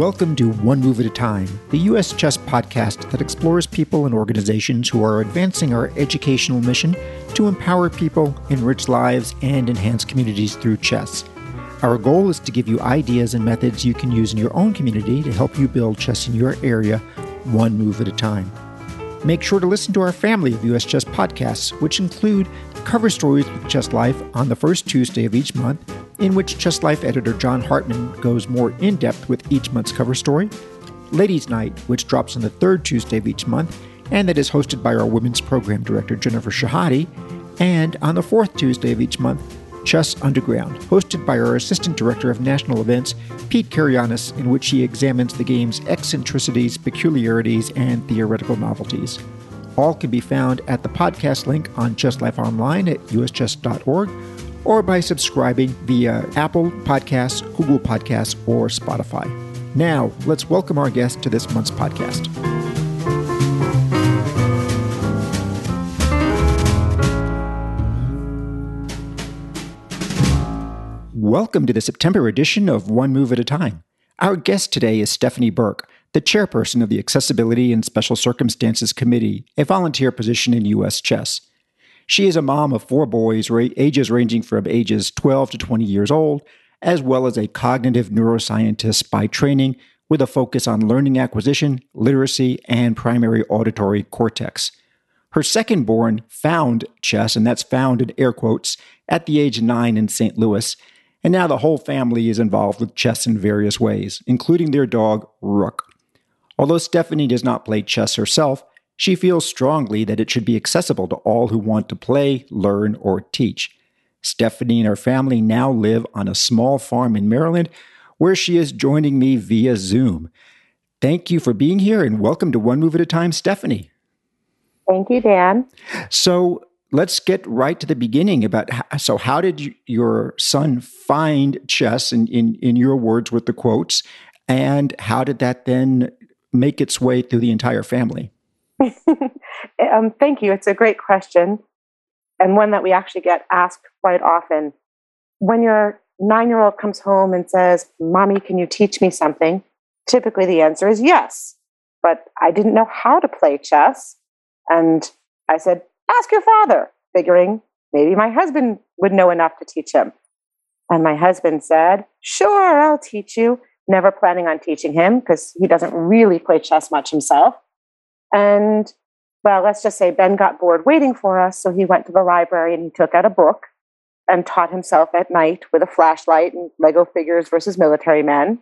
Welcome to One Move at a Time, the U.S. Chess podcast that explores people and organizations who are advancing our educational mission to empower people, enrich lives, and enhance communities through chess. Our goal is to give you ideas and methods you can use in your own community to help you build chess in your area, one move at a time. Make sure to listen to our family of U.S. Chess podcasts, which include cover stories with Chess Life on the first Tuesday of each month in which Chess Life editor John Hartmann goes more in depth with each month's cover story, Ladies' Night, which drops on the third Tuesday of each month, and that is hosted by our women's program director Jennifer Shahade, and on the fourth Tuesday of each month, Chess Underground, hosted by our assistant director of national events, Pete Karagianis, in which he examines the game's eccentricities, peculiarities, and theoretical novelties. All can be found at the podcast link on Chess Life Online at uschess.org or by subscribing via Apple Podcasts, Google Podcasts, or Spotify. Now, let's welcome our guest to this month's podcast. Welcome to the September edition of One Move at a Time. Our guest today is Stephanie Burke, the chairperson of the Accessibility and Special Circumstances Committee, a volunteer position in U.S. chess. She is a mom of four boys, ages ranging from ages 12 to 20 years old, as well as a cognitive neuroscientist by training with a focus on learning acquisition, literacy, and primary auditory cortex. Her second born found chess, and that's found in air quotes, at the age of nine in St. Louis. And now the whole family is involved with chess in various ways, including their dog, Rook. Although Stephanie does not play chess herself, she feels strongly that it should be accessible to all who want to play, learn, or teach. Stephanie and her family now live on a small farm in Maryland where she is joining me via Zoom. Thank you for being here and welcome to One Move at a Time, Stephanie. Thank you, Dan. So let's get right to the beginning about how, so how did you, your son find chess in, in, in your words with the quotes and how did that then make its way through the entire family? um, thank you. It's a great question, and one that we actually get asked quite often. When your nine year old comes home and says, Mommy, can you teach me something? Typically, the answer is yes. But I didn't know how to play chess. And I said, Ask your father, figuring maybe my husband would know enough to teach him. And my husband said, Sure, I'll teach you. Never planning on teaching him because he doesn't really play chess much himself. And well, let's just say Ben got bored waiting for us. So he went to the library and he took out a book and taught himself at night with a flashlight and Lego figures versus military men.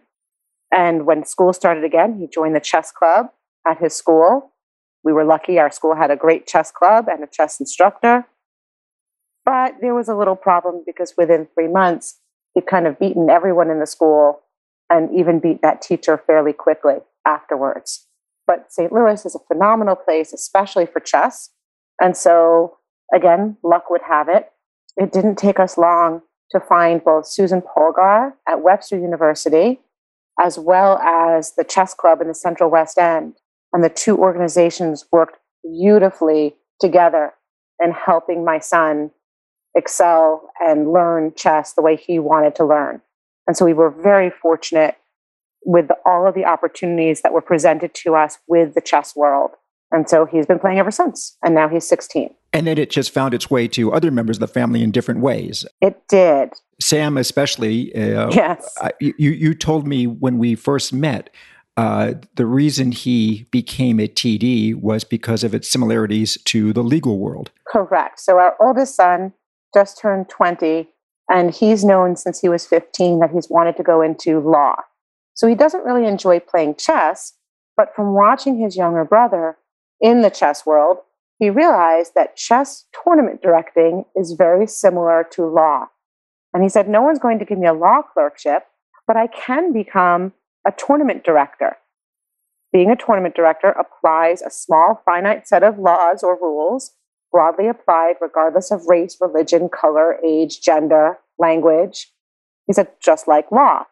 And when school started again, he joined the chess club at his school. We were lucky, our school had a great chess club and a chess instructor. But there was a little problem because within three months, he'd kind of beaten everyone in the school and even beat that teacher fairly quickly afterwards. But St. Louis is a phenomenal place, especially for chess. And so, again, luck would have it. It didn't take us long to find both Susan Polgar at Webster University, as well as the chess club in the Central West End. And the two organizations worked beautifully together in helping my son excel and learn chess the way he wanted to learn. And so we were very fortunate with all of the opportunities that were presented to us with the chess world. And so he's been playing ever since. And now he's 16. And then it just found its way to other members of the family in different ways. It did. Sam, especially. Uh, yes. you, you told me when we first met uh, the reason he became a TD was because of its similarities to the legal world. Correct. So our oldest son just turned 20, and he's known since he was 15 that he's wanted to go into law. So he doesn't really enjoy playing chess, but from watching his younger brother in the chess world, he realized that chess tournament directing is very similar to law. And he said, No one's going to give me a law clerkship, but I can become a tournament director. Being a tournament director applies a small, finite set of laws or rules, broadly applied regardless of race, religion, color, age, gender, language. He said, just like law.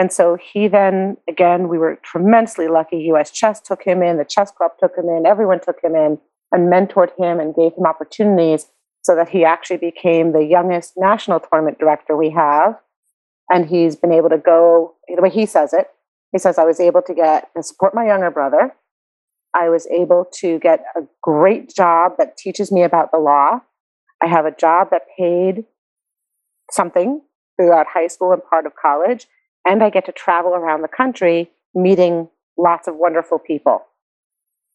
And so he then, again, we were tremendously lucky. US Chess took him in, the chess club took him in, everyone took him in and mentored him and gave him opportunities so that he actually became the youngest national tournament director we have. And he's been able to go, the way he says it, He says, I was able to get and support my younger brother. I was able to get a great job that teaches me about the law. I have a job that paid something throughout high school and part of college. And I get to travel around the country meeting lots of wonderful people.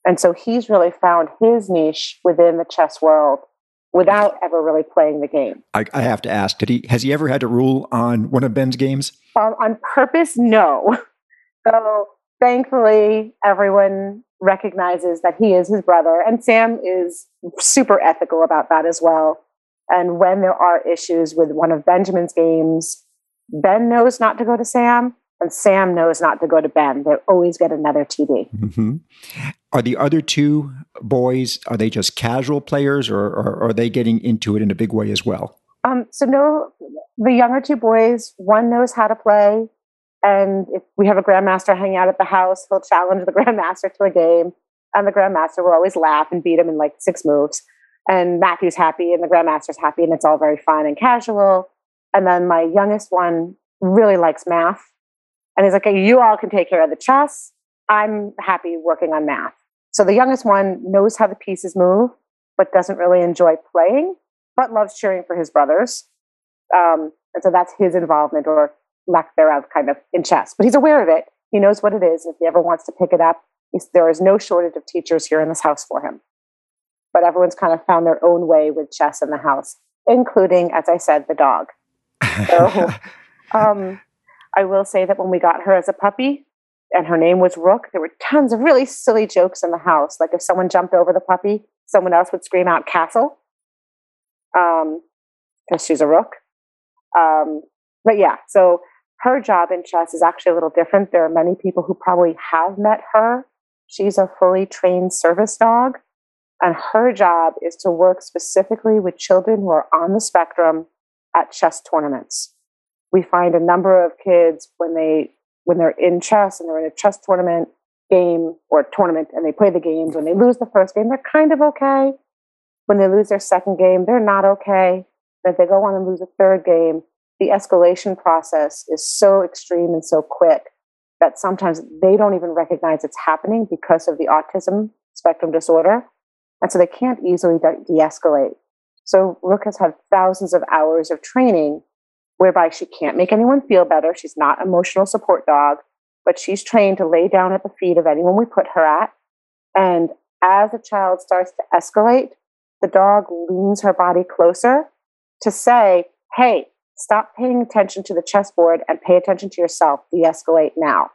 And so he's really found his niche within the chess world without ever really playing the game. I, I have to ask: Did he has he ever had to rule on one of Ben's games? Um, on purpose, no. So thankfully, everyone recognizes that he is his brother, and Sam is super ethical about that as well. And when there are issues with one of Benjamin's games, Ben knows not to go to Sam, and Sam knows not to go to Ben. They always get another TD. Mm-hmm. Are the other two boys are they just casual players, or, or, or, are they getting into it in a big way as well? Um, so no, the younger two boys, one knows how to play, and if we have a grandmaster hanging out at the house, he'll challenge the grandmaster to a game, and the grandmaster will always laugh and beat him in like six moves. And Matthew's happy, and the grandmaster's happy, and it's all very fun and casual. And then my youngest one really likes math, and he's like, "You all can take care of the chess. I'm happy working on math." So the youngest one knows how the pieces move, but doesn't really enjoy playing, but loves cheering for his brothers. Um, and so that's his involvement, or lack thereof kind of in chess. But he's aware of it. He knows what it is. If he ever wants to pick it up, there is no shortage of teachers here in this house for him. But everyone's kind of found their own way with chess in the house, including, as I said, the dog. So um, I will say that when we got her as a puppy and her name was Rook, there were tons of really silly jokes in the house. Like if someone jumped over the puppy, someone else would scream out castle because um, she's a rook. Um, but yeah, so her job in chess is actually a little different. There are many people who probably have met her. She's a fully trained service dog, and her job is to work specifically with children who are on the spectrum at chess tournaments. We find a number of kids when they when they're in chess and they're in a chess tournament game or tournament and they play the games when they lose the first game they're kind of okay when they lose their second game they're not okay if they go on and lose a third game the escalation process is so extreme and so quick that sometimes they don't even recognize it's happening because of the autism spectrum disorder. And so they can't easily de escalate. So Rook has had thousands of hours of training whereby she can't make anyone feel better. She's not emotional support dog, but she's trained to lay down at the feet of anyone we put her at. And as a child starts to escalate, the dog leans her body closer to say, Hey, Stop paying attention to the chessboard and pay attention to yourself. De escalate now.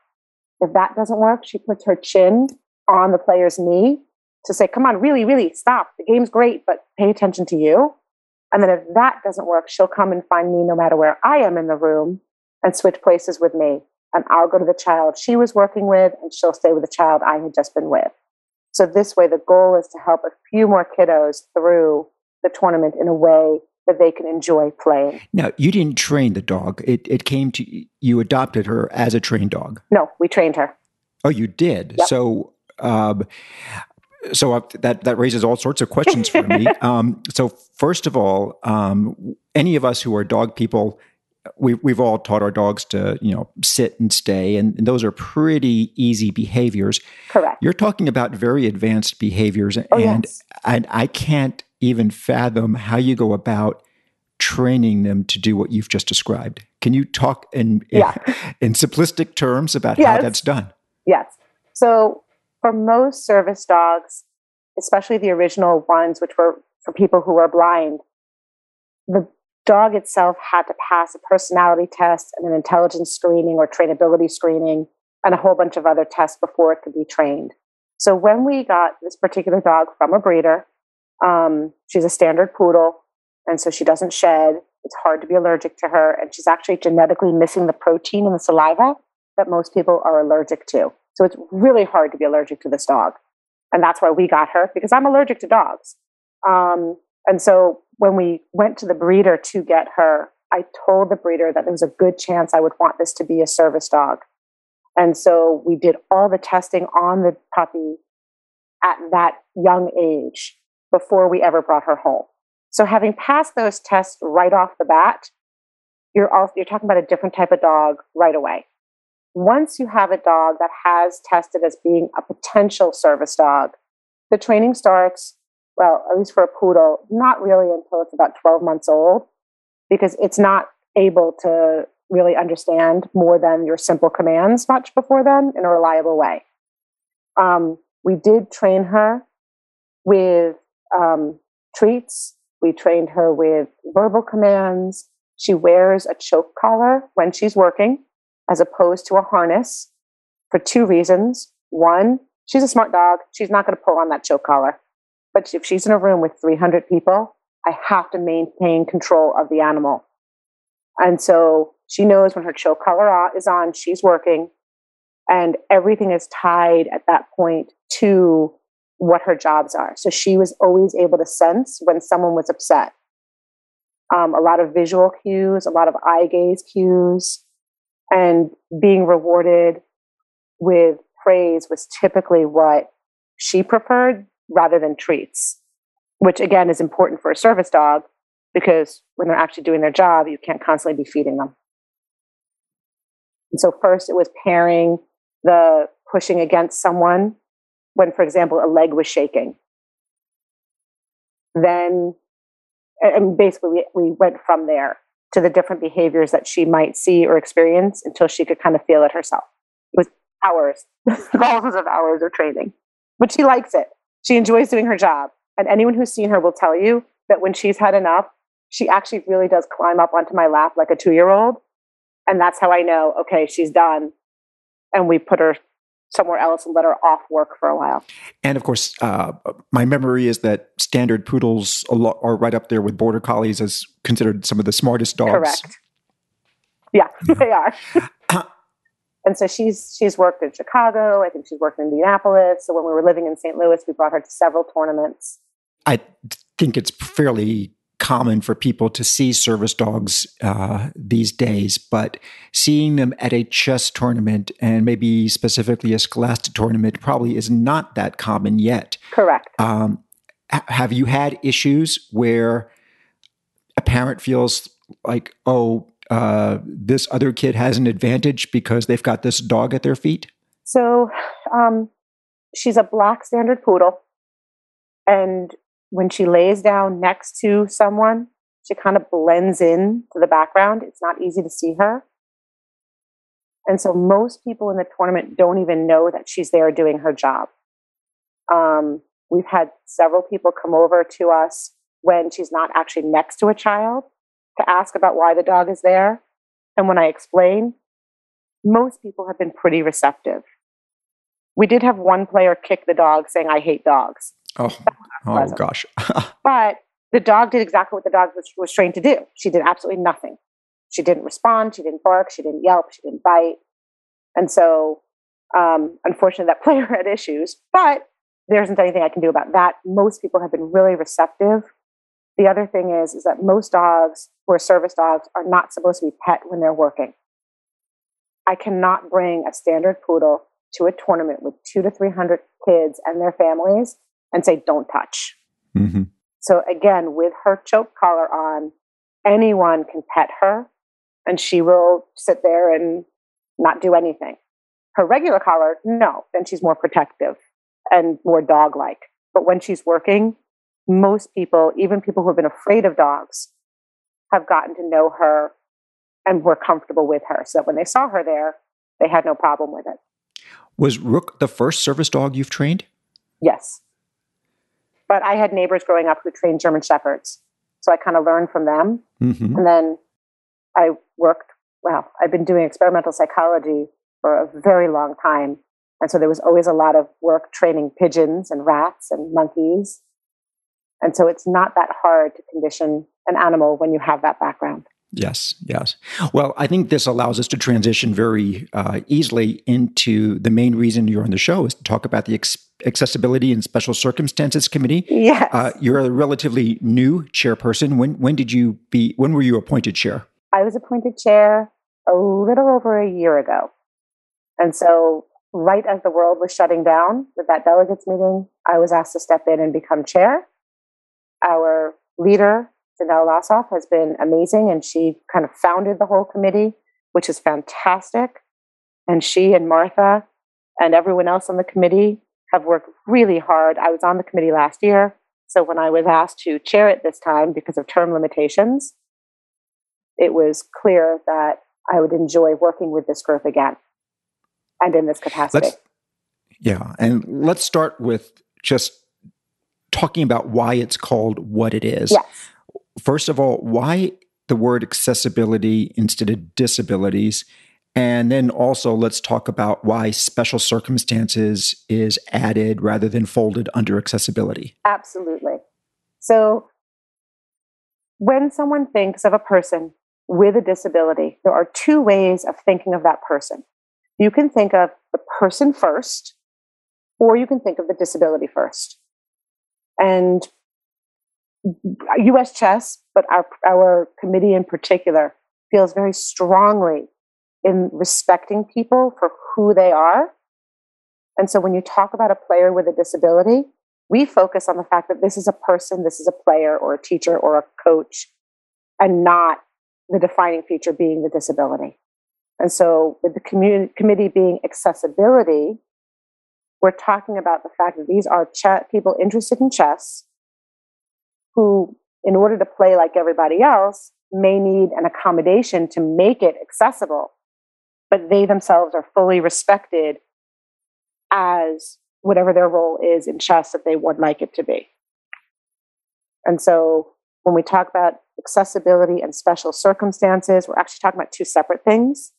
If that doesn't work, she puts her chin on the player's knee to say, Come on, really, really stop. The game's great, but pay attention to you. And then if that doesn't work, she'll come and find me no matter where I am in the room and switch places with me. And I'll go to the child she was working with, and she'll stay with the child I had just been with. So, this way, the goal is to help a few more kiddos through the tournament in a way that they can enjoy playing. Now, you didn't train the dog. It, it came to you adopted her as a trained dog. No, we trained her. Oh, you did. Yep. So, um, so that that raises all sorts of questions for me. Um, so, first of all, um, any of us who are dog people, we, we've all taught our dogs to you know sit and stay, and, and, those are pretty easy behaviors. Correct. You're talking about very advanced behaviors, oh, and yes. and I can't even fathom how you go about training them to do what you've just described. Can you talk in yeah. in, in, simplistic terms about yes. how that's done? Yes. So for most service dogs, especially the original ones, which were for people who were blind, the dog itself had to pass a personality test and an intelligence screening or trainability screening and a whole bunch of other tests before it could be trained. So when we got this particular dog from a breeder, um, she's a standard poodle, and so she doesn't shed. It's hard to be allergic to her, and she's actually genetically missing the protein in the saliva that most people are allergic to. So it's really hard to be allergic to this dog. And that's why we got her, because I'm allergic to dogs. Um, and so when we went to the breeder to get her, I told the breeder that there was a good chance I would want this to be a service dog. And so we did all the testing on the puppy at that young age before we ever brought her home. So having passed those tests right off the bat, you're also you're talking about a different type of dog right away. Once you have a dog that has tested as being a potential service dog, the training starts, well, at least for a poodle, not really until it's about 12 months old because it's not able to really understand more than your simple commands much before then in a reliable way. Um, we did train her with um, treats. We trained her with verbal commands. She wears a choke collar when she's working, as opposed to a harness, for two reasons. One, she's a smart dog. She's not going to pull on that choke collar. But if she's in a room with 300 people, I have to maintain control of the animal. And so she knows when her choke collar is on, she's working, and everything is tied at that point to what her jobs are. So she was always able to sense when someone was upset. Um, a lot of visual cues, a lot of eye gaze cues, and being rewarded with praise was typically what she preferred rather than treats, which again is important for a service dog because when they're actually doing their job, you can't constantly be feeding them. And so, first, it was pairing the pushing against someone when, for example, a leg was shaking. Then, and basically, we, we went from there to the different behaviors that she might see or experience until she could kind of feel it herself. It was hours, thousands of hours of training, but she likes it. She enjoys doing her job. And anyone who's seen her will tell you that when she's had enough, she actually really does climb up onto my lap like a two year old. And that's how I know, okay, she's done. And we put her somewhere else and let her off work for a while. And of course, uh, my memory is that standard poodles are right up there with border collies as considered some of the smartest dogs. Correct. Yeah, they are. and so she's she's worked in Chicago. I think she's worked in Indianapolis. So when we were living in St. Louis, we brought her to several tournaments. I think it's fairly common for people to see service dogs uh, these days, but seeing them at a chess tournament and maybe specifically a Scholastic tournament probably is not that common yet. Correct. Um, ha- have you had issues where a parent feels like, oh, uh, this other kid has an advantage because they've got this dog at their feet? So um, she's a black standard poodle. And when she lays down next to someone, she kind of blends in to the background. It's not easy to see her. And so most people in the tournament don't even know that she's there doing her job. Um, we've had several people come over to us when she's not actually next to a child to ask about why the dog is there. And when I explain, most people have been pretty receptive. We did have one player kick the dog saying, I hate dogs. Oh, oh gosh. but the dog did exactly what the dog was, was trained to do. She did absolutely nothing. She didn't respond. She didn't bark. She didn't yelp. She didn't bite. And so, um, unfortunately, that player had issues, but there isn't anything I can do about that. Most people have been really receptive. The other thing is, is that most dogs who are service dogs are not supposed to be pet when they're working. I cannot bring a standard poodle to a tournament with two to 300 kids and their families and say, don't touch. Mm-hmm. So again, with her choke collar on, anyone can pet her and she will sit there and not do anything. Her regular collar, no, then she's more protective and more dog like. But when she's working, most people, even people who have been afraid of dogs, have gotten to know her and were comfortable with her. So that when they saw her there, they had no problem with it. Was Rook the first service dog you've trained? Yes. But I had neighbors growing up who trained German Shepherds. So I kind of learned from them. Mm-hmm. And then I worked, well, I've been doing experimental psychology for a very long time. And so there was always a lot of work training pigeons and rats and monkeys. And so it's not that hard to condition an animal when you have that background. Yes, yes. Well, I think this allows us to transition very uh, easily into the main reason you're on the show is to talk about the ex- Accessibility and Special Circumstances Committee. Yes. Uh, you're a relatively new chairperson. When when did you be? When were you appointed chair? I was appointed chair a little over a year ago, and so right as the world was shutting down with that delegates meeting, I was asked to step in and become chair. Our leader Janelle Lossoff has been amazing, and she kind of founded the whole committee, which is fantastic. And she and Martha and everyone else on the committee have worked really hard. I was on the committee last year. So when I was asked to chair it this time because of term limitations, it was clear that I would enjoy working with this group again and in this capacity. Let's, yeah. And let's start with just talking about why it's called what it is. Yes. First of all, why the word accessibility instead of disabilities? And then also, let's talk about why special circumstances is added rather than folded under accessibility. Absolutely. So, when someone thinks of a person with a disability, there are two ways of thinking of that person. You can think of the person first, or you can think of the disability first. And US Chess, but our, our committee in particular, feels very strongly in respecting people for who they are. And so when you talk about a player with a disability, we focus on the fact that this is a person, this is a player or a teacher or a coach, and not the defining feature being the disability. And so, with the committee being accessibility, we're talking about the fact that these are ch- people interested in chess who, in order to play like everybody else, may need an accommodation to make it accessible, but they themselves are fully respected as whatever their role is in chess that they would like it to be. And so, when we talk about accessibility and special circumstances, we're actually talking about two separate things.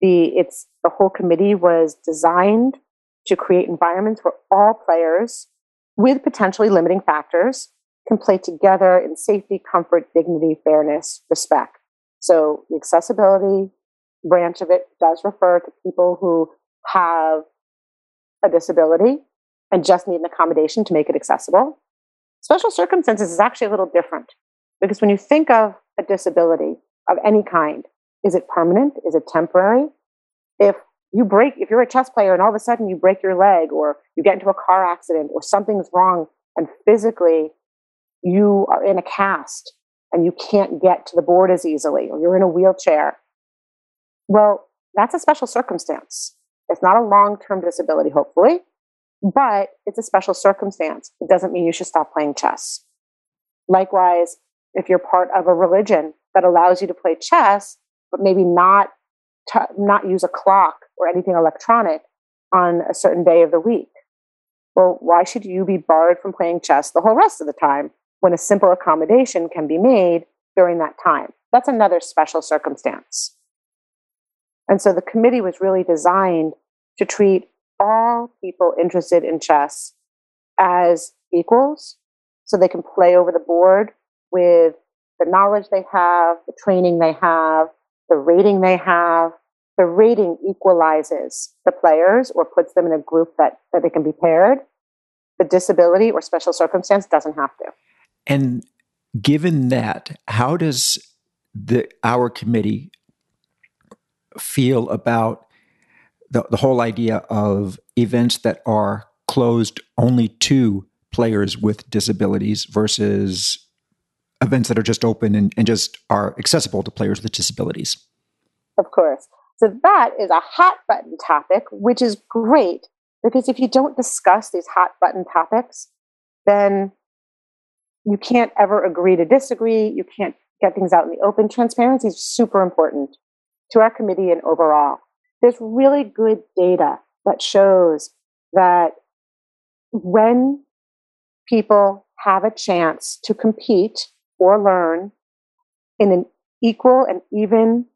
The it's the whole committee was designed to create environments where all players with potentially limiting factors can play together in safety, comfort, dignity, fairness, respect. So the accessibility branch of it does refer to people who have a disability and just need an accommodation to make it accessible. Special circumstances is actually a little different. Because when you think of a disability of any kind, is it permanent? Is it temporary? If you break, if you're a chess player and all of a sudden you break your leg or you get into a car accident or something's wrong and physically you are in a cast and you can't get to the board as easily or you're in a wheelchair, well, that's a special circumstance. It's not a long term disability, hopefully, but it's a special circumstance. It doesn't mean you should stop playing chess. Likewise, if you're part of a religion that allows you to play chess, but maybe not t- not use a clock or anything electronic on a certain day of the week. Well, why should you be barred from playing chess the whole rest of the time when a simple accommodation can be made during that time? That's another special circumstance. And so the committee was really designed to treat all people interested in chess as equals so they can play over the board with the knowledge they have, the training they have, the rating they have. The rating equalizes the players or puts them in a group that, that they can be paired. The disability or special circumstance doesn't have to. And given that, how does the our committee feel about the, the whole idea of events that are closed only to players with disabilities versus events that are just open and, and just are accessible to players with disabilities. Of course. So that is a hot button topic, which is great because if you don't discuss these hot button topics, then you can't ever agree to disagree. You can't get things out in the open. Transparency is super important to our committee and overall. There's really good data that shows that when people have a chance to compete or learn in an equal and even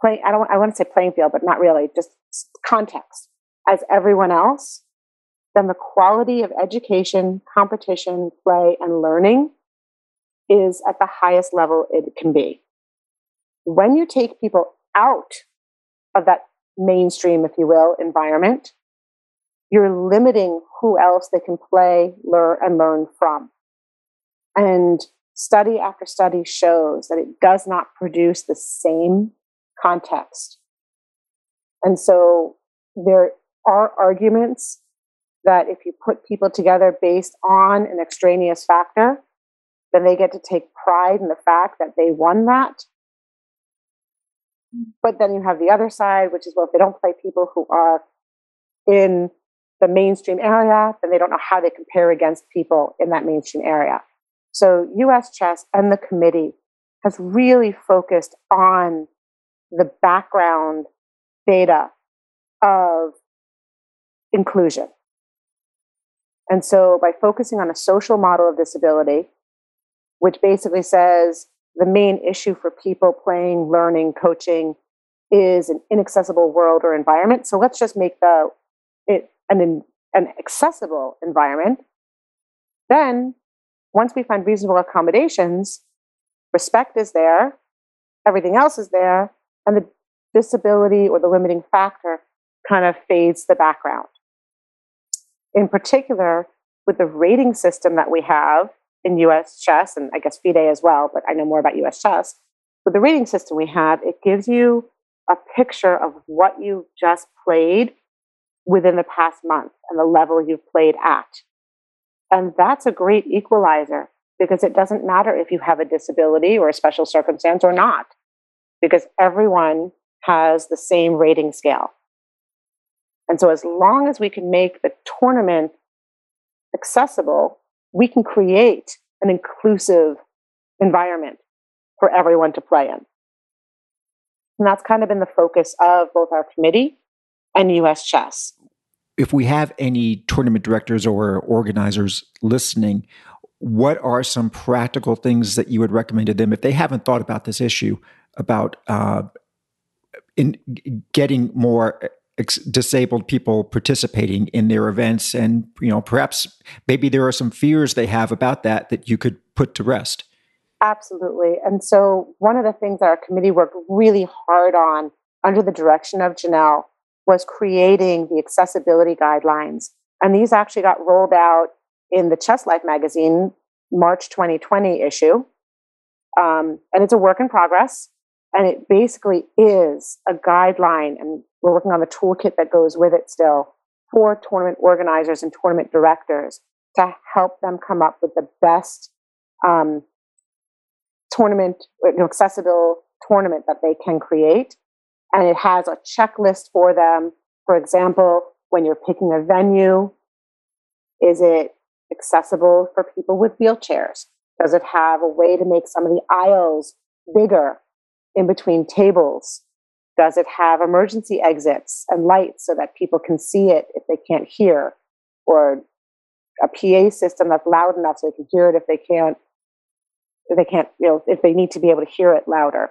play I don't I want to say playing field, but not really, just context as everyone else, then the quality of education, competition, play, and learning is at the highest level it can be. When you take people out of that mainstream, if you will, environment, you're limiting who else they can play, learn, and learn from. And study after study shows that it does not produce the same context. And so there are arguments that if you put people together based on an extraneous factor, then they get to take pride in the fact that they won that. But then you have the other side, which is well, if they don't play people who are in the mainstream area, then they don't know how they compare against people in that mainstream area. So US Chess and the committee has really focused on the background data of inclusion. And so by focusing on a social model of disability, which basically says the main issue for people playing, learning, coaching is an inaccessible world or environment. So let's just make the it an an accessible environment. Then once we find reasonable accommodations, respect is there, everything else is there, and the disability or the limiting factor kind of fades the background. In particular, with the rating system that we have in US chess, and I guess FIDE as well, but I know more about US chess. With the rating system we have, it gives you a picture of what you've just played within the past month and the level you've played at. And that's a great equalizer because it doesn't matter if you have a disability or a special circumstance or not, because everyone has the same rating scale. And so, as long as we can make the tournament accessible, we can create an inclusive environment for everyone to play in. And that's kind of been the focus of both our committee and US Chess. If we have any tournament directors or organizers listening, what are some practical things that you would recommend to them if they haven't thought about this issue about uh, in getting more ex- disabled people participating in their events and you know perhaps maybe there are some fears they have about that that you could put to rest. Absolutely. And so one of the things that our committee worked really hard on under the direction of janelle was creating the accessibility guidelines. And these actually got rolled out in the chess life magazine march 2020 issue. Um, and it's a work in progress. And it basically is a guideline and we're working on the toolkit that goes with it still for tournament organizers and tournament directors to help them come up with the best um, tournament, you know, accessible tournament that they can create. And it has a checklist for them. For example, when you're picking a venue, is it accessible for people with wheelchairs? Does it have a way to make some of the aisles bigger in between tables? Does it have emergency exits and lights so that people can see it if they can't hear? Or a PA system that's loud enough so they can hear it if they can't, if they can't, you know, if they need to be able to hear it louder.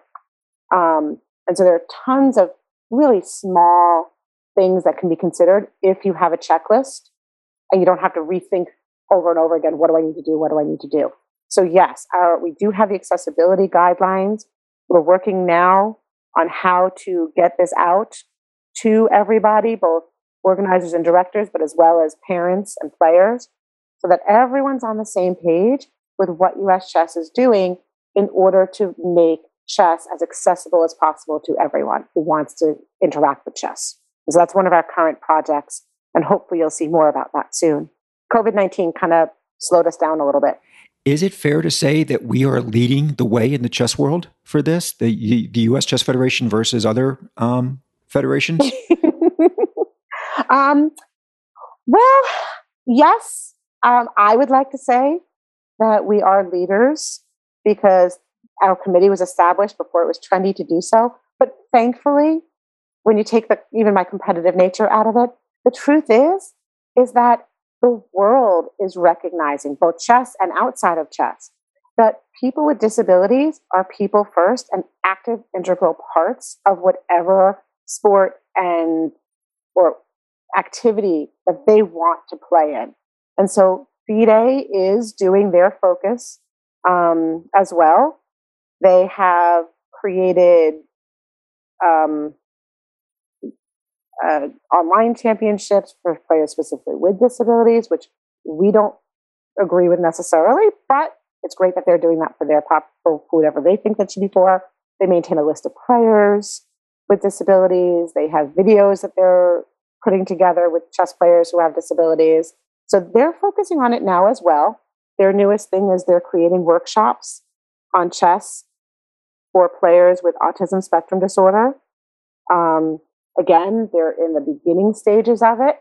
Um, and so there are tons of really small things that can be considered if you have a checklist and you don't have to rethink over and over again what do I need to do? What do I need to do? So, yes, our, we do have the accessibility guidelines. We're working now on how to get this out to everybody, both organizers and directors, but as well as parents and players, so that everyone's on the same page with what US Chess is doing in order to make chess as accessible as possible to everyone who wants to interact with chess. So that's one of our current projects, and hopefully you'll see more about that soon. COVID 19 kind of slowed us down a little bit. Is it fair to say that we are leading the way in the chess world for this, the the U.S. Chess Federation versus other um, federations? um, well, yes, um, I would like to say that we are leaders because our committee was established before it was trendy to do so. But thankfully, when you take the even my competitive nature out of it, the truth is is that the world is recognizing, both chess and outside of chess, that people with disabilities are people first and active, integral parts of whatever sport and or activity that they want to play in. And so FIDE is doing their focus um, as well. They have created um, uh, online championships for players specifically with disabilities, which we don't agree with necessarily, but it's great that they're doing that for their pop for whoever they think that should be for. They maintain a list of players with disabilities. They have videos that they're putting together with chess players who have disabilities. So they're focusing on it now as well. Their newest thing is they're creating workshops on chess for players with autism spectrum disorder. Um, again, they're in the beginning stages of it.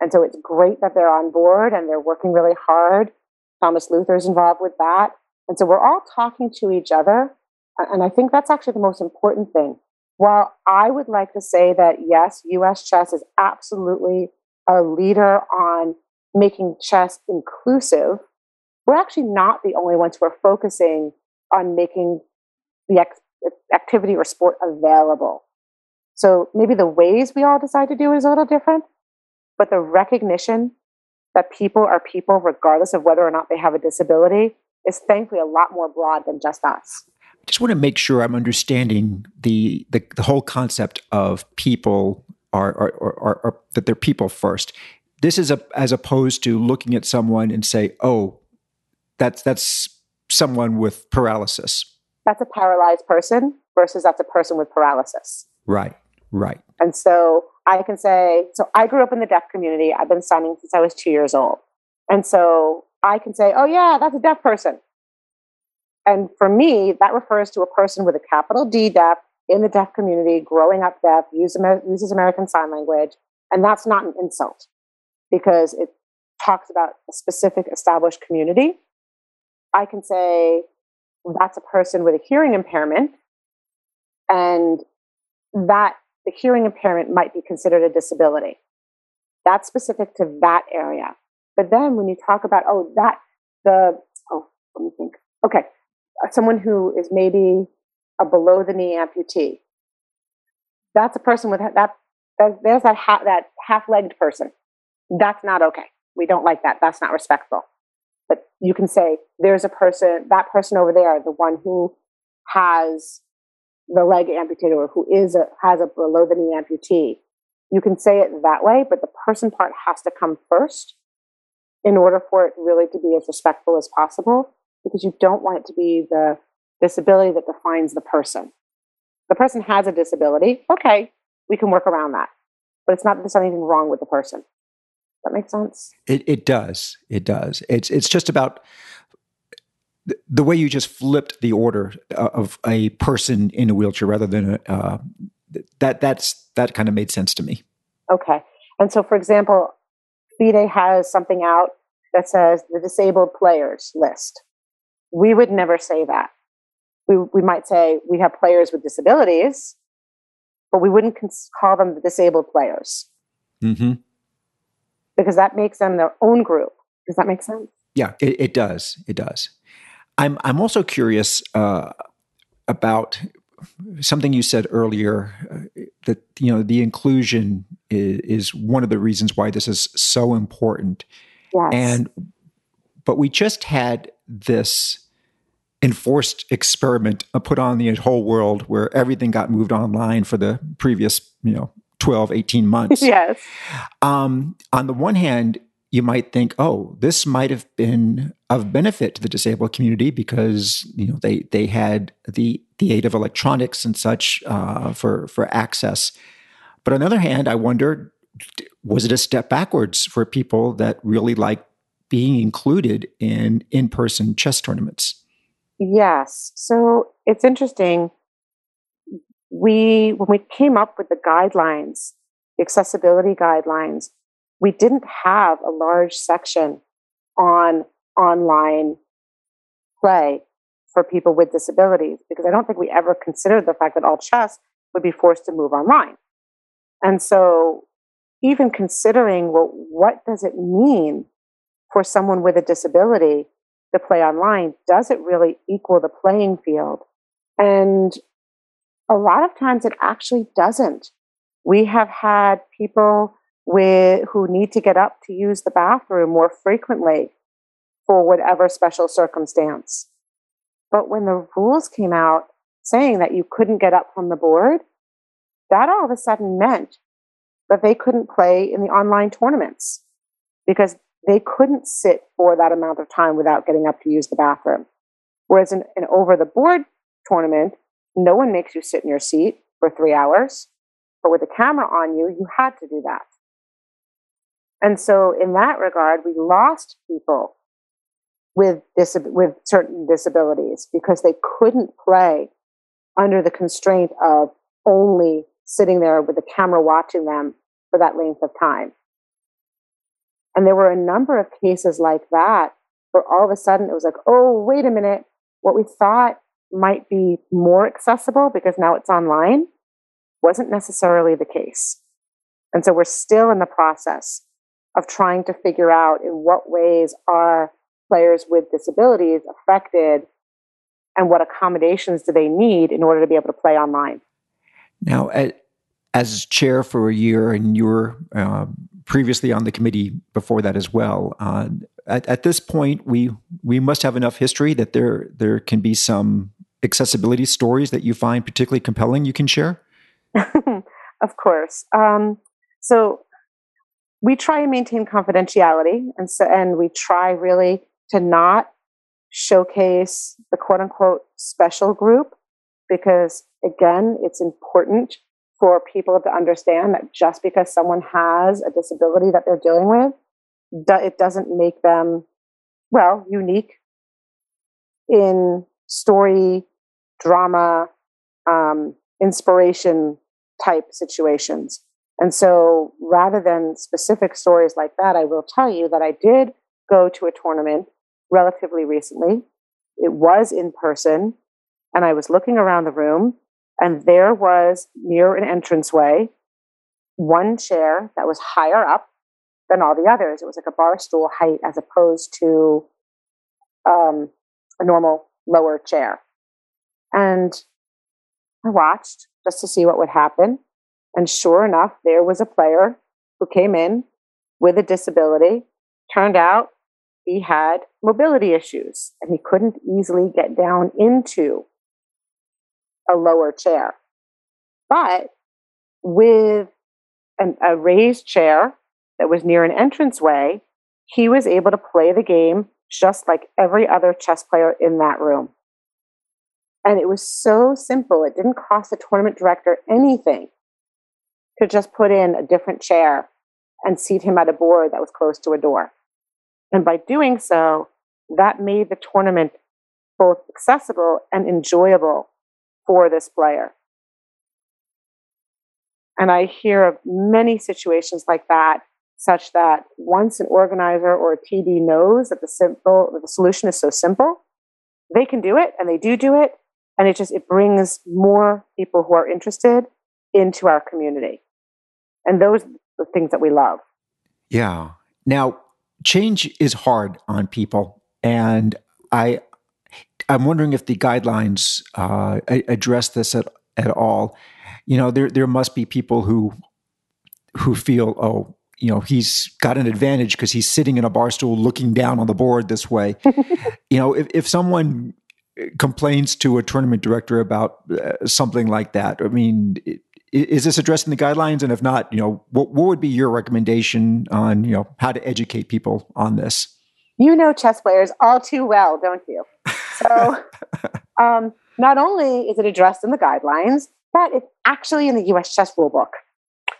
And so it's great that they're on board and they're working really hard. Thomas Luther's involved with that. And so we're all talking to each other. And I think that's actually the most important thing. While I would like to say that, yes, US chess is absolutely a leader on making chess inclusive, we're actually not the only ones who are focusing on making the activity or sport available. So maybe the ways we all decide to do it is a little different, but the recognition that people are people regardless of whether or not they have a disability is thankfully a lot more broad than just us. I just want to make sure I'm understanding the the, the whole concept of people are, are, are, are that they're people first. This is a, as opposed to looking at someone and say, "Oh, that's that's someone with paralysis." That's a paralyzed person versus that's a person with paralysis. Right. Right. And so I can say, so I grew up in the deaf community. I've been signing since I was two years old. And so I can say, oh, yeah, that's a deaf person. And for me, that refers to a person with a capital D deaf in the deaf community, growing up deaf, use, uses American Sign Language. And that's not an insult because it talks about a specific established community. I can say that's a person with a hearing impairment. And that the hearing impairment might be considered a disability. That's specific to that area. But then when you talk about, oh, that, the, oh, let me think. Okay, uh, someone who is maybe a below the knee amputee. That's a person with that, that there's that, ha- that half legged person. That's not okay. We don't like that. That's not respectful. But you can say, there's a person, that person over there, the one who has the leg amputated or who is a, has a below the knee amputee. You can say it that way, but the person part has to come first in order for it really to be as respectful as possible because you don't want it to be the disability that defines the person. The person has a disability. Okay, we can work around that. But it's not that there's anything wrong with the person. That makes sense? It, it does. It does. It's, it's just about the way you just flipped the order uh, of a person in a wheelchair rather than a, uh, that that's that kind of made sense to me. Okay, and so for example, FIDE has something out that says the disabled players list. We would never say that. We we might say we have players with disabilities, but we wouldn't cons- call them the disabled players mm-hmm. because that makes them their own group. Does that make sense? Yeah, it, it does. It does. I'm I'm also curious uh, about something you said earlier uh, that you know the inclusion is, is, one of the reasons why this is so important. Yes. And but we just had this enforced experiment put on the whole world where everything got moved online for the previous you know 12 18 months yes um, on the one hand you might think, oh, this might have been of benefit to the disabled community because you know they they had the the aid of electronics and such uh, for for access. But on the other hand, I wonder, was it a step backwards for people that really like being included in in person chess tournaments? Yes. So it's interesting. We when we came up with the guidelines, the accessibility guidelines, we didn't have a large section on online play for people with disabilities because I don't think we ever considered the fact that all chess would be forced to move online. And so, even considering, well, what does it mean for someone with a disability to play online? Does it really equal the playing field? And a lot of times it actually doesn't. We have had people with, who need to get up to use the bathroom more frequently for whatever special circumstance. But when the rules came out saying that you couldn't get up from the board, that all of a sudden meant that they couldn't play in the online tournaments because they couldn't sit for that amount of time without getting up to use the bathroom. Whereas in an over the board tournament, no one makes you sit in your seat for three hours. But with a camera on you, you had to do that. And so, in that regard, we lost people with, dis- with certain disabilities because they couldn't play under the constraint of only sitting there with the camera watching them for that length of time. And there were a number of cases like that where all of a sudden it was like, oh, wait a minute, what we thought might be more accessible because now it's online wasn't necessarily the case. And so we're still in the process of trying to figure out in what ways are players with disabilities affected and what accommodations do they need in order to be able to play online. Now, as chair for a year, and you were uh, previously on the committee before that as well. Uh, at, at, this point, we we must have enough history that there there can be some accessibility stories that you find particularly compelling. You can share. of course. Um, so we try and maintain confidentiality, and so and we try really to not showcase the quote unquote special group because again, it's important for people to understand that just because someone has a disability that they're dealing with, it doesn't make them, well, unique in story, drama, um, inspiration type situations. And so rather than specific stories like that, I will tell you that I did go to a tournament relatively recently. It was in person, and I was looking around the room, and there was near an entranceway one chair that was higher up than all the others. It was like a bar stool height as opposed to um, a normal lower chair. And I watched just to see what would happen. And sure enough, there was a player who came in with a disability. Turned out he had mobility issues and he couldn't easily get down into a lower chair. But with an, a raised chair that was near an entranceway, he was able to play the game just like every other chess player in that room. And it was so simple. It didn't cost the tournament director anything to just put in a different chair and seat him at a board that was close to a door. And by doing so, that made the tournament both accessible and enjoyable for this player. And I hear of many situations like that, such that once an organizer or a TD knows that the simple that the solution is so simple, they can do it and they do do it. And it just it brings more people who are interested into our community. And those are the things that we love. Yeah. Now, change is hard on people. And I I'm wondering if the guidelines uh, address this at, at all. You know, there there must be people who who feel, oh, you know, he's got an advantage because he's sitting in a bar stool looking down on the board this way. you know, if, if someone complains to a tournament director about uh, something like that, I mean, is this addressed in the guidelines? And if not, you know, what, what would be your recommendation on, you know, how to educate people on this? You know chess players all too well, don't you? So, um, not only is it addressed in the guidelines, but it's actually in the US chess rulebook.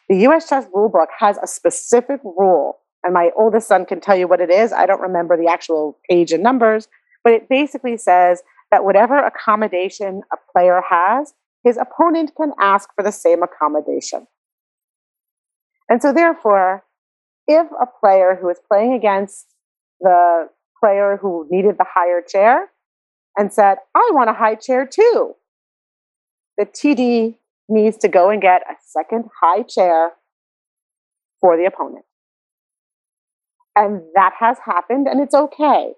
The US chess rulebook has a specific rule, and my oldest son can tell you what it is. I don't remember the actual page and numbers, but it basically says that whatever accommodation a player has, his opponent can ask for the same accommodation. And so, therefore, if a player who is playing against the player who needed the higher chair and said, I want a high chair too, the TD needs to go and get a second high chair for the opponent. And that has happened, and it's okay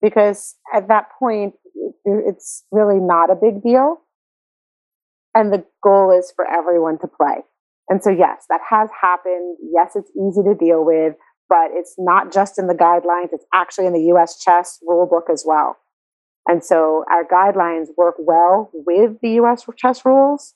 because at that point, it's really not a big deal. And the goal is for everyone to play. And so, yes, that has happened. Yes, it's easy to deal with, but it's not just in the guidelines, it's actually in the US chess rule book as well. And so our guidelines work well with the US chess rules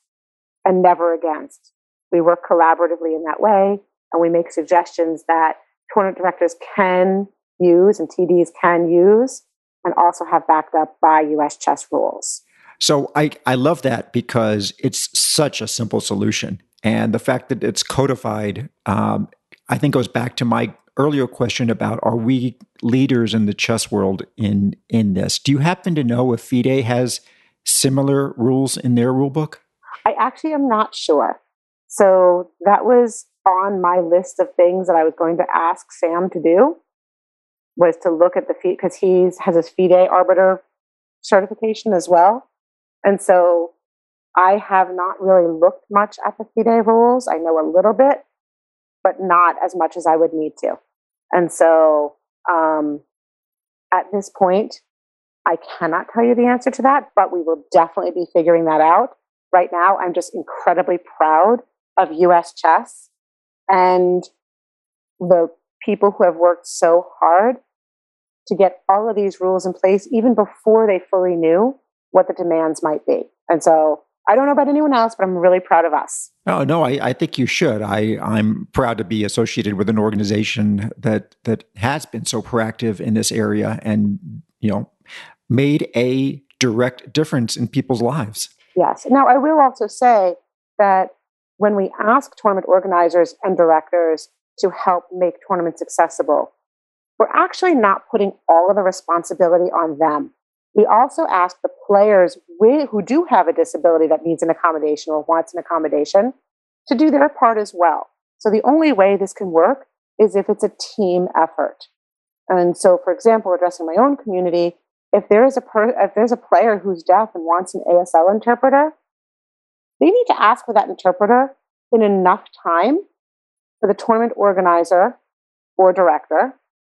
and never against. We work collaboratively in that way, and we make suggestions that tournament directors can use and TDs can use and also have backed up by US chess rules. So I, I love that because it's such a simple solution. And the fact that it's codified, um, I think goes back to my earlier question about are we leaders in the chess world in in this? Do you happen to know if FIDE has similar rules in their rule book? I actually am not sure. So that was on my list of things that I was going to ask Sam to do was to look at the FIDE because he has his FIDE arbiter certification as well. And so I have not really looked much at the FIDE rules. I know a little bit, but not as much as I would need to. And so um, at this point, I cannot tell you the answer to that, but we will definitely be figuring that out. Right now, I'm just incredibly proud of US chess and the people who have worked so hard to get all of these rules in place even before they fully knew what the demands might be. And so I don't know about anyone else, but I'm really proud of us. Oh no, I, I think you should. I, I'm proud to be associated with an organization that that has been so proactive in this area and you know made a direct difference in people's lives. Yes. Now I will also say that when we ask tournament organizers and directors to help make tournaments accessible, we're actually not putting all of the responsibility on them. We also ask the players who do have a disability that needs an accommodation or wants an accommodation to do their part as well. So the only way this can work is if it's a team effort. And so, for example, addressing my own community, if there is a per- if there's a player who's deaf and wants an ASL interpreter, they need to ask for that interpreter in enough time for the tournament organizer or director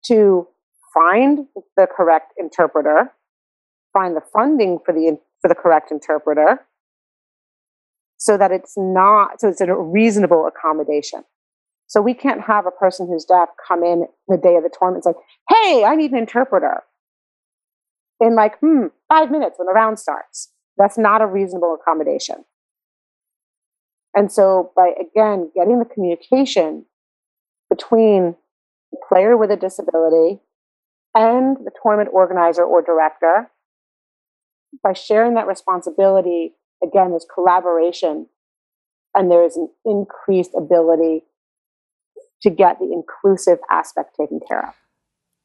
to find the correct interpreter, find the funding for the for the correct interpreter, so that it's not so it's a reasonable accommodation. So we can't have a person who's deaf come in the day of the tournament and say, "Hey, I need an interpreter." In like hmm, five minutes when the round starts. That's not a reasonable accommodation. And so, by again getting the communication between the player with a disability and the tournament organizer or director. By sharing that responsibility, again, there's collaboration and there is an increased ability to get the inclusive aspect taken care of.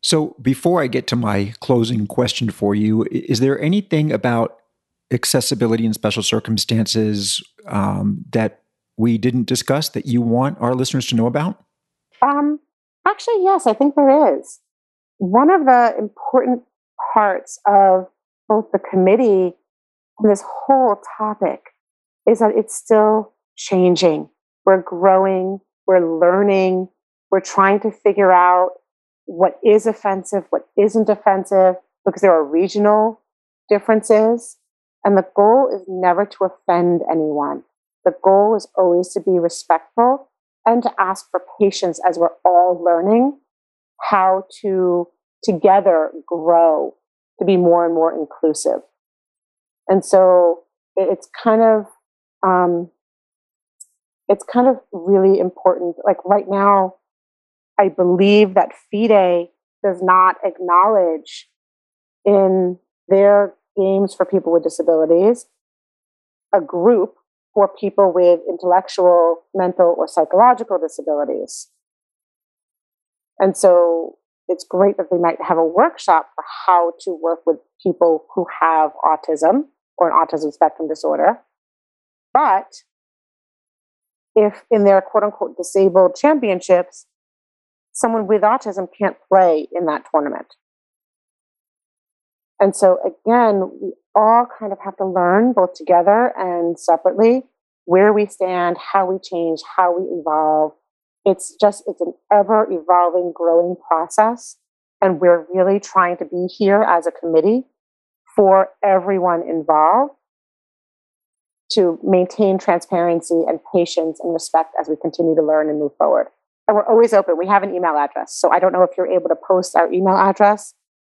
So, before I get to my closing question for you, is there anything about accessibility in special circumstances um, that we didn't discuss that you want our listeners to know about? Um, Actually, yes, I think there is. One of the important parts of both the committee and this whole topic is that it's still changing. We're growing, we're learning, we're trying to figure out what is offensive, what isn't offensive, because there are regional differences. And the goal is never to offend anyone. The goal is always to be respectful and to ask for patience as we're all learning how to together grow to be more and more inclusive. And so it's kind of um, it's kind of really important. Like right now, I believe that FIDE does not acknowledge in their games for people with disabilities a group for people with intellectual, mental, or psychological disabilities. And so it's great that they might have a workshop for how to work with people who have autism or an autism spectrum disorder. But if in their quote unquote disabled championships, someone with autism can't play in that tournament. And so again, we all kind of have to learn both together and separately where we stand, how we change, how we evolve. It's just, it's an ever evolving, growing process. And we're really trying to be here as a committee for everyone involved to maintain transparency and patience and respect as we continue to learn and move forward. And we're always open. We have an email address. So I don't know if you're able to post our email address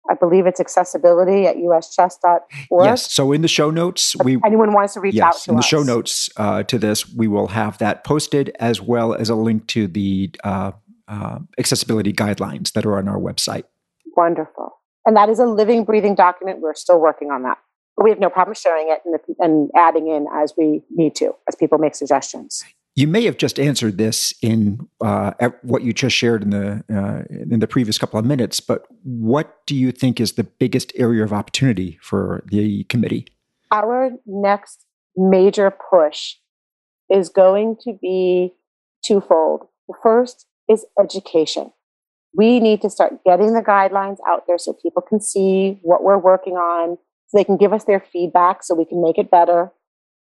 I believe it's accessibility at uschess.org. Yes. So in the show notes, we if anyone wants to reach yes, out to Yes, in us. the show notes uh, to this, we will have that posted as well as a link to the uh, uh, accessibility guidelines that are on our website. Wonderful. And that is a living, breathing document. We're still working on that. But we have no problem sharing it and, and adding in as we need to, as people make suggestions. You may have just answered this in uh, what you just shared in the uh, in the previous couple of minutes, but what do you think is the biggest area of opportunity for the committee? our next major push is going to be twofold. The first is education. We need to start getting the guidelines out there so people can see what we're working on, so they can give us their feedback so we can make it better,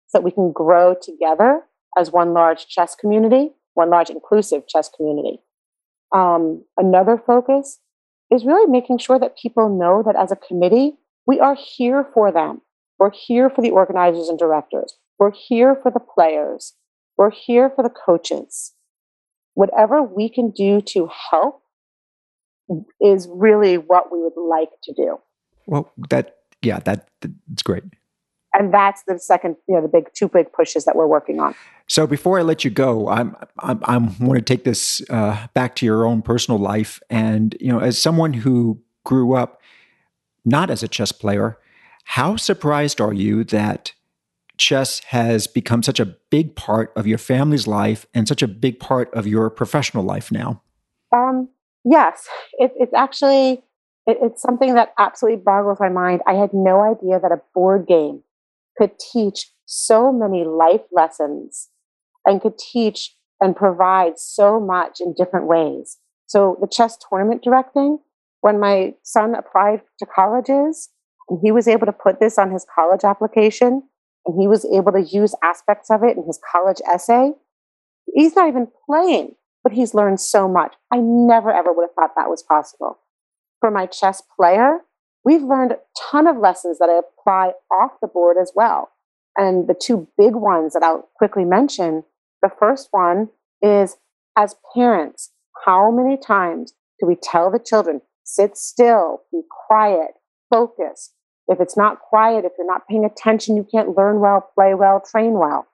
so that we can grow together as one large chess community, one large inclusive chess community. Um, another focus is really making sure that people know that as a committee, we are here for them. We're here for the organizers and directors. We're here for the players. We're here for the coaches. Whatever we can do to help is really what we would like to do. Well, that, yeah, that, that's great. And that's the second, you know, the big two big pushes that we're working on. So before I let you go, I'm, I'm, I want to take this uh, back to your own personal life. And, you know, as someone who grew up not as a chess player, how surprised are you that chess has become such a big part of your family's life and such a big part of your professional life now? Um, yes, it, it's actually it, it's something that absolutely boggles my mind. I had no idea that a board game could teach so many life lessons and could teach and provide so much in different ways. So the chess tournament directing, when my son applied to colleges, and he was able to put this on his college application, and he was able to use aspects of it in his college essay. He's not even playing, but he's learned so much. I never ever would have thought that was possible. For my chess player, we've learned a ton of lessons that I apply off the board as well. And the two big ones that I'll quickly mention the first one is as parents, how many times do we tell the children, sit still, be quiet, focus? If it's not quiet, if you're not paying attention, you can't learn well, play well, train well.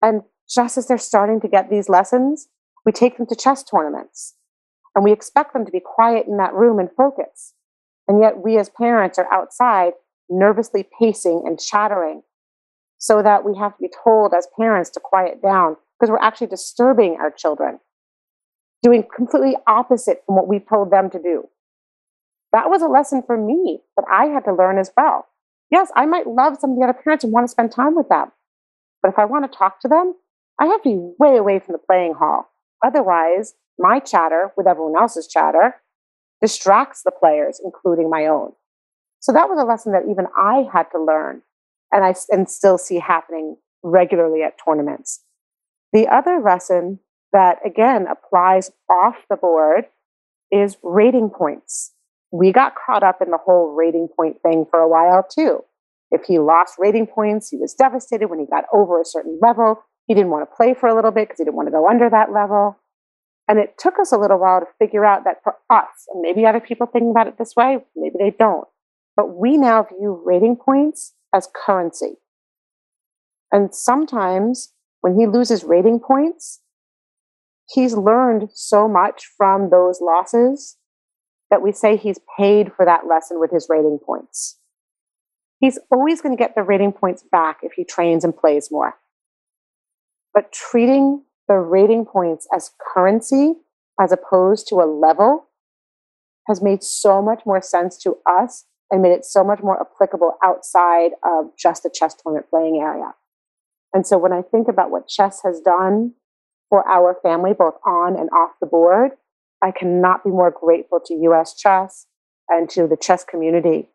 And just as they're starting to get these lessons, we take them to chess tournaments and we expect them to be quiet in that room and focus. And yet we as parents are outside nervously pacing and chattering so that we have to be told as parents to quiet down because we're actually disturbing our children, doing completely opposite from what we told them to do. That was a lesson for me that I had to learn as well. Yes, I might love some of the other parents and want to spend time with them. But if I want to talk to them, I have to be way away from the playing hall. Otherwise, my chatter with everyone else's chatter distracts the players, including my own. So that was a lesson that even I had to learn and I and still see happening regularly at tournaments. The other lesson that again applies off the board is rating points. We got caught up in the whole rating point thing for a while too. If he lost rating points, he was devastated when he got over a certain level. He didn't want to play for a little bit because he didn't want to go under that level. And it took us a little while to figure out that for us, and maybe other people thinking about it this way, maybe they don't, but we now view rating points as currency. And sometimes when he loses rating points, he's learned so much from those losses that we say he's paid for that lesson with his rating points. He's always going to get the rating points back if he trains and plays more. But treating the rating points as currency as opposed to a level has made so much more sense to us and made it so much more applicable outside of just the chess tournament playing area. And so when I think about what chess has done for our family, both on and off the board, I cannot be more grateful to US Chess and to the chess community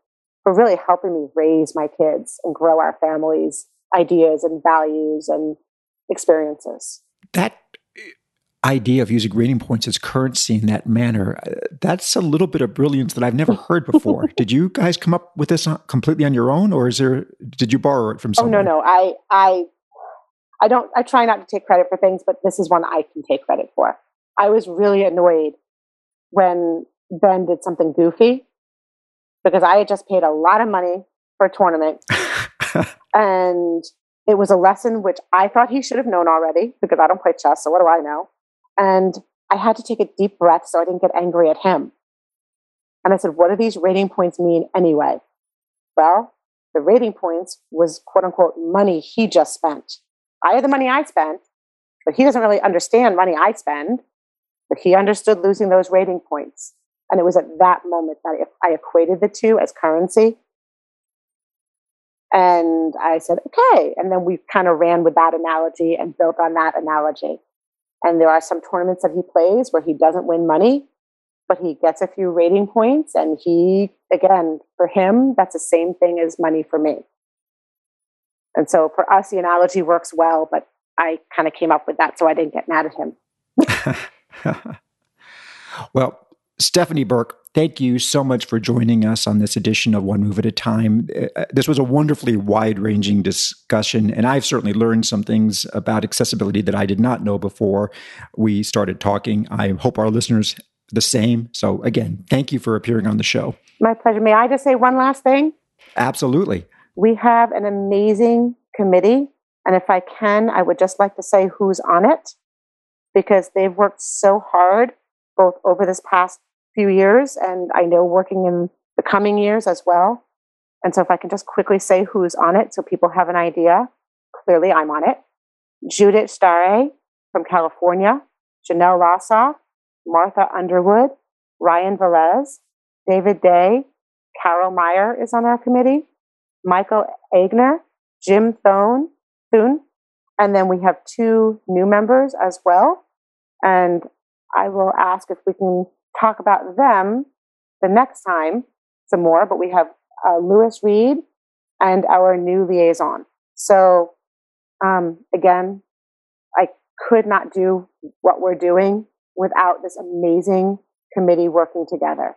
for really helping me raise my kids and grow our families' ideas and values and experiences. That idea of using rating points as currency in that manner, uh, that's a little bit of brilliance that I've never heard before. did you guys come up with this completely on your own or is there did you borrow it from someone? Oh no, no. I I I don't, I try not to take credit for things, but this is one I can take credit for. I was really annoyed when Ben did something goofy because I had just paid a lot of money for a tournament. and it was a lesson which I thought he should have known already because I don't play chess. So what do I know? And I had to take a deep breath so I didn't get angry at him. And I said, what do these rating points mean anyway? Well, the rating points was quote unquote money he just spent. I have the money I spent, but he doesn't really understand money I spend. But he understood losing those rating points. And it was at that moment that I equated the two as currency. And I said, okay. And then we kind of ran with that analogy and built on that analogy. And there are some tournaments that he plays where he doesn't win money, but he gets a few rating points. And he, again, for him, that's the same thing as money for me. And so for us, the analogy works well, but I kind of came up with that so I didn't get mad at him. well, Stephanie Burke, thank you so much for joining us on this edition of One Move at a Time. Uh, this was a wonderfully wide ranging discussion, and I've certainly learned some things about accessibility that I did not know before we started talking. I hope our listeners the same. So, again, thank you for appearing on the show. My pleasure. May I just say one last thing? Absolutely. We have an amazing committee. And if I can, I would just like to say who's on it because they've worked so hard both over this past few years and I know working in the coming years as well. And so if I can just quickly say who's on it so people have an idea, clearly I'm on it. Judith Stare from California, Janelle Rossoff, Martha Underwood, Ryan Velez, David Day, Carol Meyer is on our committee, Michael Agner, Jim Thone, Thune, and then we have two new members as well. And I will ask if we can talk about them the next time some more, but we have uh, Lewis Reed and our new liaison. So, um, again, I could not do what we're doing without this amazing committee working together.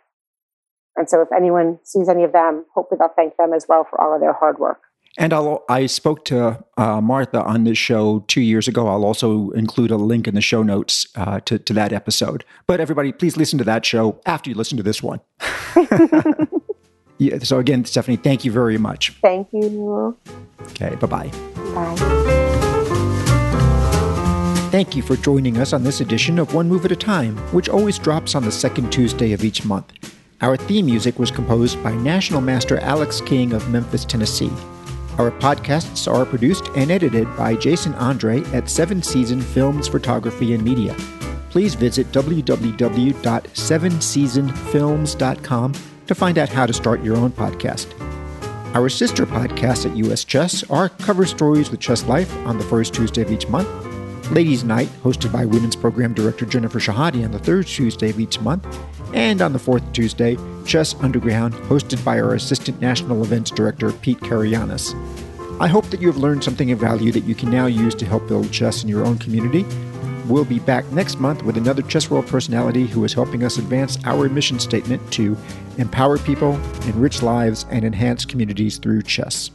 And so, if anyone sees any of them, hopefully they'll thank them as well for all of their hard work. And I'll, I spoke to uh, Martha on this show two years ago. I'll also include a link in the show notes uh, to, to that episode. But everybody, please listen to that show after you listen to this one. yeah, so, again, Stephanie, thank you very much. Thank you. Okay, bye-bye. Bye. Thank you for joining us on this edition of One Move at a Time, which always drops on the second Tuesday of each month. Our theme music was composed by National Master Alex King of Memphis, Tennessee. Our podcasts are produced and edited by Jason Andre at Seven Season Films Photography and Media. Please visit www.sevenseasonfilms.com to find out how to start your own podcast. Our sister podcasts at US Chess are Cover Stories with Chess Life on the first Tuesday of each month, Ladies Night, hosted by Women's Program Director Jennifer Shahade on the third Tuesday of each month, and on the fourth Tuesday, Chess Underground, hosted by our Assistant National Events Director, Pete Karagianis. I hope that you have learned something of value that you can now use to help build chess in your own community. We'll be back next month with another Chess World personality who is helping us advance our mission statement to empower people, enrich lives, and enhance communities through chess.